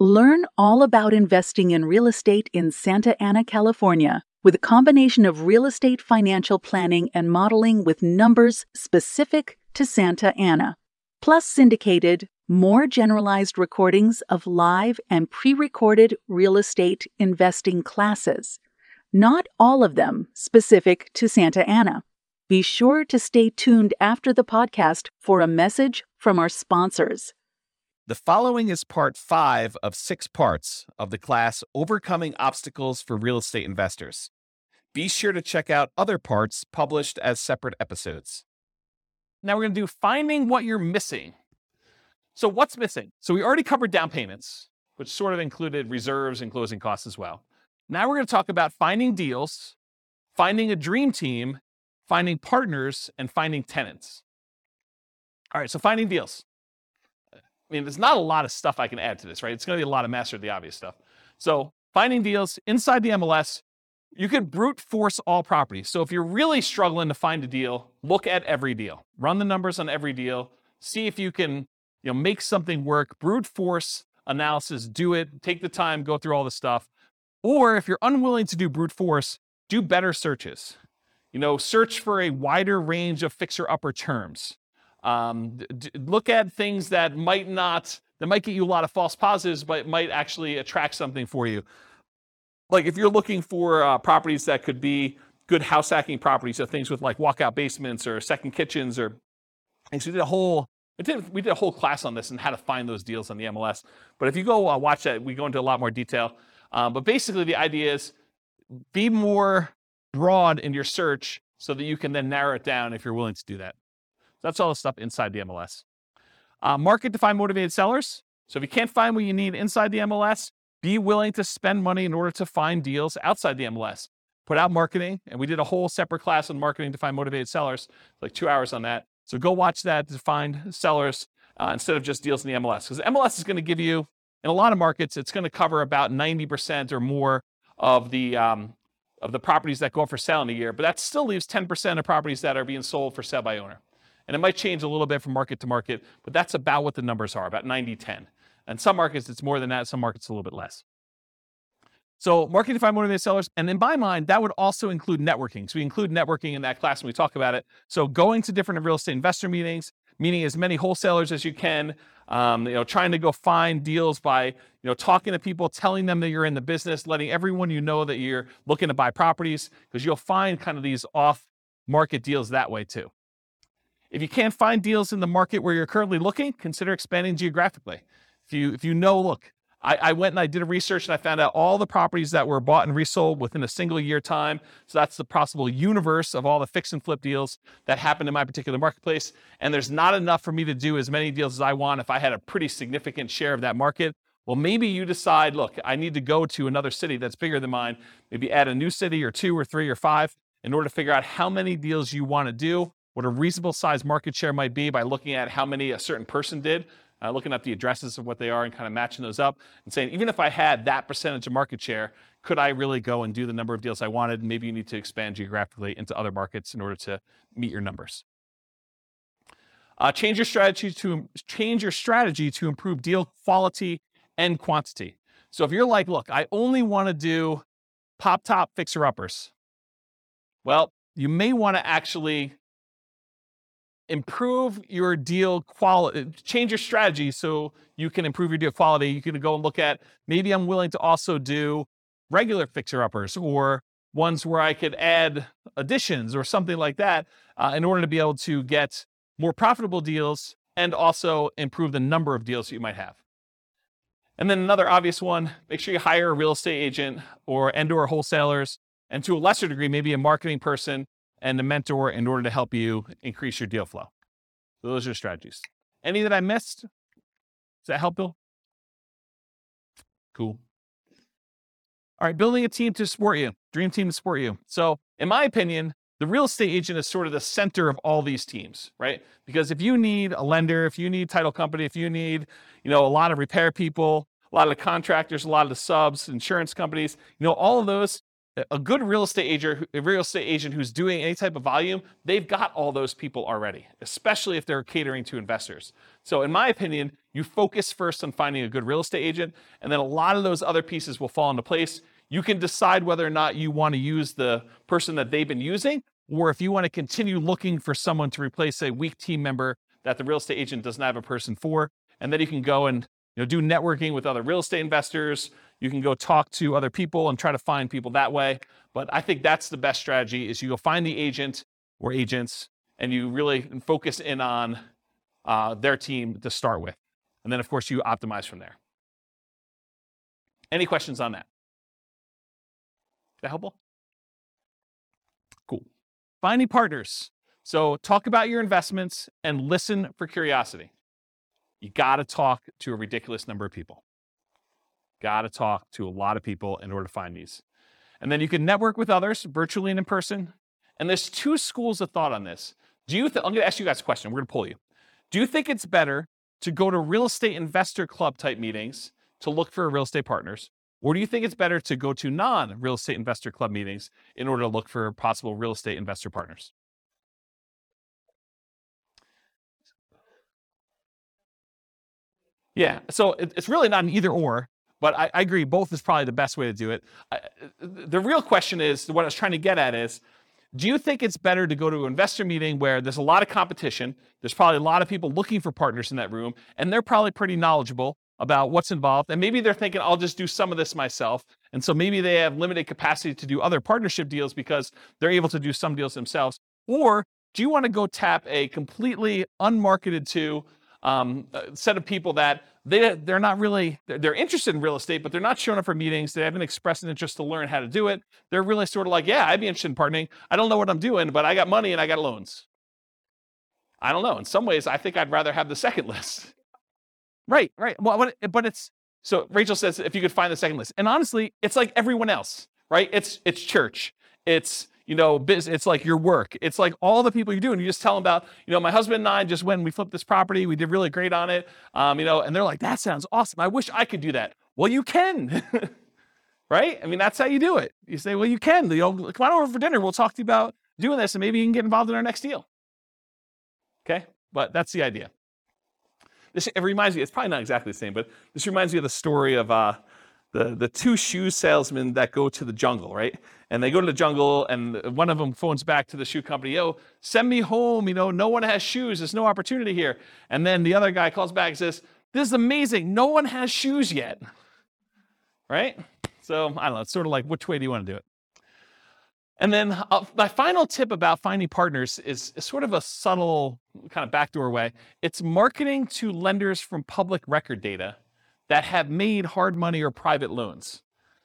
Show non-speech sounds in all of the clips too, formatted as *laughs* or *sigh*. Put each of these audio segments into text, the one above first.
Learn all about investing in real estate in Santa Ana, California, with a combination of real estate financial planning and modeling with numbers specific to Santa Ana, plus syndicated, more generalized recordings of live and pre recorded real estate investing classes, not all of them specific to Santa Ana. Be sure to stay tuned after the podcast for a message from our sponsors. The following is part five of six parts of the class Overcoming Obstacles for Real Estate Investors. Be sure to check out other parts published as separate episodes. Now we're going to do finding what you're missing. So, what's missing? So, we already covered down payments, which sort of included reserves and closing costs as well. Now we're going to talk about finding deals, finding a dream team, finding partners, and finding tenants. All right, so finding deals. I mean, there's not a lot of stuff I can add to this, right? It's going to be a lot of master of the obvious stuff. So finding deals inside the MLS, you can brute force all properties. So if you're really struggling to find a deal, look at every deal. Run the numbers on every deal. See if you can, you know, make something work. Brute force analysis, do it. Take the time, go through all the stuff. Or if you're unwilling to do brute force, do better searches. You know, search for a wider range of fixer upper terms. Um, d- look at things that might not, that might get you a lot of false positives, but might actually attract something for you. Like if you're looking for uh, properties that could be good house hacking properties, so things with like walkout basements or second kitchens or things. We did a whole, we did, we did a whole class on this and how to find those deals on the MLS. But if you go uh, watch that, we go into a lot more detail. Um, but basically, the idea is be more broad in your search so that you can then narrow it down if you're willing to do that. That's all the stuff inside the MLS. Uh, market to find motivated sellers. So if you can't find what you need inside the MLS, be willing to spend money in order to find deals outside the MLS. Put out marketing, and we did a whole separate class on marketing to find motivated sellers, like two hours on that. So go watch that to find sellers uh, instead of just deals in the MLS. Because the MLS is going to give you, in a lot of markets, it's going to cover about 90% or more of the um, of the properties that go for sale in a year. But that still leaves 10% of properties that are being sold for sale by owner. And it might change a little bit from market to market, but that's about what the numbers are, about 90 10. And some markets, it's more than that, some markets, a little bit less. So, marketing to find motivated sellers. And in my mind, that would also include networking. So, we include networking in that class when we talk about it. So, going to different real estate investor meetings, meeting as many wholesalers as you can, um, you know, trying to go find deals by, you know, talking to people, telling them that you're in the business, letting everyone you know that you're looking to buy properties, because you'll find kind of these off market deals that way too. If you can't find deals in the market where you're currently looking, consider expanding geographically. If you if you know, look, I, I, went and I did a research and I found out all the properties that were bought and resold within a single year time. So that's the possible universe of all the fix and flip deals that happened in my particular marketplace. And there's not enough for me to do as many deals as I want if I had a pretty significant share of that market. Well, maybe you decide, look, I need to go to another city that's bigger than mine, maybe add a new city or two or three or five in order to figure out how many deals you want to do what a reasonable size market share might be by looking at how many a certain person did, uh, looking at the addresses of what they are and kind of matching those up and saying, even if I had that percentage of market share, could I really go and do the number of deals I wanted? Maybe you need to expand geographically into other markets in order to meet your numbers. Uh, change your strategy to change your strategy to improve deal quality and quantity. So if you're like, look, I only want to do pop top fixer uppers, well, you may want to actually improve your deal quality, change your strategy so you can improve your deal quality. You can go and look at maybe I'm willing to also do regular fixer uppers or ones where I could add additions or something like that uh, in order to be able to get more profitable deals and also improve the number of deals you might have. And then another obvious one, make sure you hire a real estate agent or and or wholesalers and to a lesser degree maybe a marketing person and a mentor in order to help you increase your deal flow. Those are strategies. Any that I missed? Does that help, Bill? Cool. All right, building a team to support you, dream team to support you. So, in my opinion, the real estate agent is sort of the center of all these teams, right? Because if you need a lender, if you need title company, if you need, you know, a lot of repair people, a lot of the contractors, a lot of the subs, insurance companies, you know, all of those, a good real estate agent, a real estate agent who's doing any type of volume, they've got all those people already, especially if they're catering to investors. So, in my opinion, you focus first on finding a good real estate agent, and then a lot of those other pieces will fall into place. You can decide whether or not you want to use the person that they've been using, or if you want to continue looking for someone to replace a weak team member that the real estate agent doesn't have a person for. And then you can go and you know, do networking with other real estate investors. You can go talk to other people and try to find people that way. But I think that's the best strategy is you go find the agent or agents and you really focus in on uh, their team to start with. And then, of course, you optimize from there. Any questions on that? That helpful? Cool. Finding partners. So talk about your investments and listen for curiosity. You got to talk to a ridiculous number of people. Got to talk to a lot of people in order to find these. And then you can network with others virtually and in person. And there's two schools of thought on this. Do you th- I'm going to ask you guys a question. We're going to pull you. Do you think it's better to go to real estate investor club type meetings to look for real estate partners? Or do you think it's better to go to non real estate investor club meetings in order to look for possible real estate investor partners? Yeah, so it's really not an either or, but I, I, agree both is probably the best way to do it. I, the real question is what I was trying to get at is do you think it's better to go to an investor meeting where there's a lot of competition? There's probably a lot of people looking for partners in that room, and they're probably pretty knowledgeable about what's involved. And maybe they're thinking, I'll just do some of this myself. And so maybe they have limited capacity to do other partnership deals because they're able to do some deals themselves. Or do you want to go tap a completely unmarketed to um, set of people that they, they're not really, they're, interested in real estate, but they're not showing up for meetings. They haven't expressed an interest to learn how to do it. They're really sort of like, yeah, I'd be interested in partnering. I don't know what I'm doing, but I got money and I got loans. I don't know. In some ways, I think I'd rather have the second *laughs* list. Right, right. Well, but it's so Rachel says if you could find the second list, and honestly, it's like everyone else, right? It's it's church, it's you know, business, it's like your work, it's like all the people you're doing. You just tell them about, you know, my husband and I just went, and we flipped this property, we did really great on it, um, you know, and they're like, that sounds awesome. I wish I could do that. Well, you can. *laughs* right? I mean, that's how you do it. You say, well, you can. You know, come on over for dinner. We'll talk to you about doing this, and maybe you can get involved in our next deal. Okay, but that's the idea. This it reminds me. It's probably not exactly the same, but this reminds me of the story of uh, the the two shoe salesmen that go to the jungle, right? And they go to the jungle, and one of them phones back to the shoe company, "Yo, send me home. You know, no one has shoes. There's no opportunity here." And then the other guy calls back and says, "This is amazing. No one has shoes yet." Right? So I don't know. It's sort of like which way do you want to do it? And then uh, my final tip about finding partners is, is, sort of a subtle kind of backdoor way. It's marketing to lenders from public record data that have made hard money or private loans.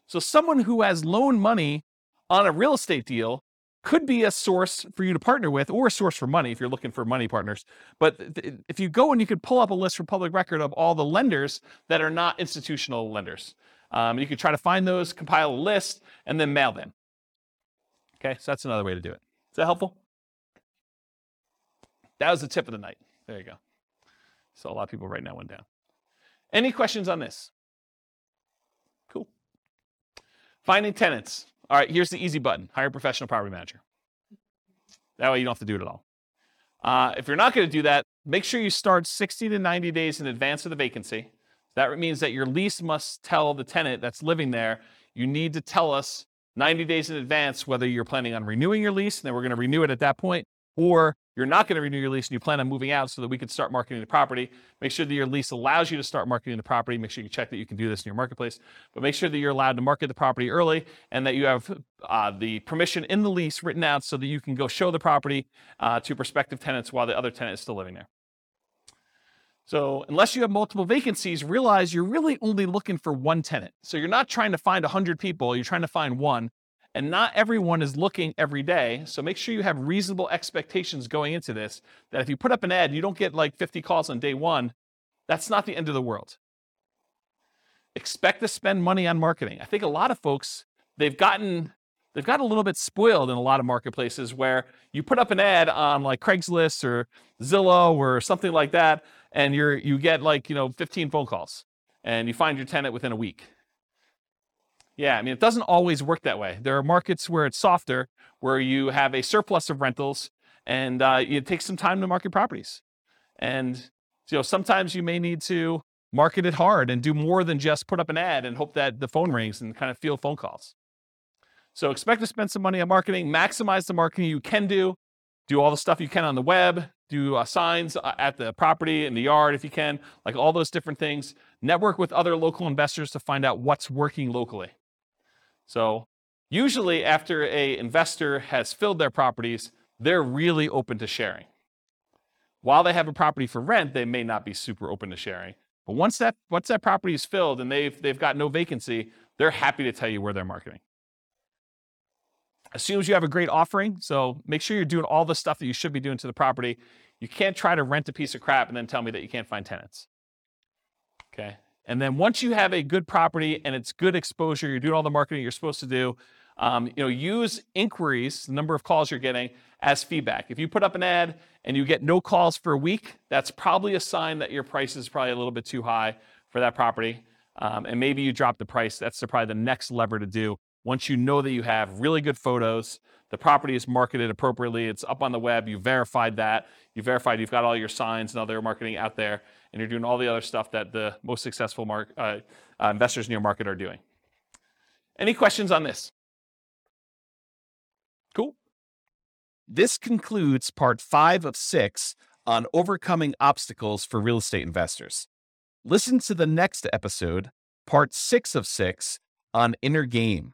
So someone who has loan money on a real estate deal could be a source for you to partner with or a source for money if you're looking for money partners. But th- if you go and you could pull up a list from public record of all the lenders that are not institutional lenders. Um, you could try to find those, compile a list, and then mail them. Okay, so that's another way to do it. Is that helpful? That was the tip of the night. There you go. So a lot of people writing that one down. Any questions on this? Cool. Finding tenants. All right, here's the easy button hire a professional property manager. That way you don't have to do it at all. Uh, if you're not going to do that, make sure you start 60 to 90 days in advance of the vacancy. That means that your lease must tell the tenant that's living there, you need to tell us 90 days in advance whether you're planning on renewing your lease, and then we're going to renew it at that point, or you're not going to renew your lease and you plan on moving out so that we can start marketing the property. Make sure that your lease allows you to start marketing the property. Make sure you check that you can do this in your marketplace, but make sure that you're allowed to market the property early and that you have uh, the permission in the lease written out so that you can go show the property uh, to prospective tenants while the other tenant is still living there. So, unless you have multiple vacancies, realize you're really only looking for one tenant. So, you're not trying to find 100 people, you're trying to find one. And not everyone is looking every day. So, make sure you have reasonable expectations going into this that if you put up an ad you don't get like 50 calls on day one, that's not the end of the world. expect to spend money on marketing. I think a lot of folks they've gotten they've gotten a little bit spoiled in a lot of marketplaces where you put up an ad on like Craigslist or Zillow or something like that, and you're you get like you know 15 phone calls, and you find your tenant within a week. Yeah, I mean it doesn't always work that way. There are markets where it's softer, where you have a surplus of rentals, and uh, it takes some time to market properties, and you know sometimes you may need to market it hard and do more than just put up an ad and hope that the phone rings and kind of field phone calls. So expect to spend some money on marketing, maximize the marketing you can do, do all the stuff you can on the web, do uh, signs uh, at the property in the yard if you can, like all those different things. Network with other local investors to find out what's working locally. So usually after a investor has filled their properties, they're really open to sharing. While they have a property for rent, they may not be super open to sharing. But once that once that property is filled and they've they've got no vacancy, they're happy to tell you where they're marketing. Assumes you have a great offering, so make sure you're doing all the stuff that you should be doing to the property. You can't try to rent a piece of crap and then tell me that you can't find tenants. Okay. And then once you have a good property and it's good exposure, you're doing all the marketing you're supposed to do. Um, you know, use inquiries, the number of calls you're getting, as feedback. If you put up an ad and you get no calls for a week, that's probably a sign that your price is probably a little bit too high for that property. Um, and maybe you drop the price. That's probably the next lever to do. Once you know that you have really good photos, the property is marketed appropriately, it's up on the web, you verified that, you verified you've got all your signs and other marketing out there, and you're doing all the other stuff that the most successful uh, uh, investors in your market are doing. Any questions on this? Cool. This concludes part five of six on overcoming obstacles for real estate investors. Listen to the next episode, part six of six, on inner game.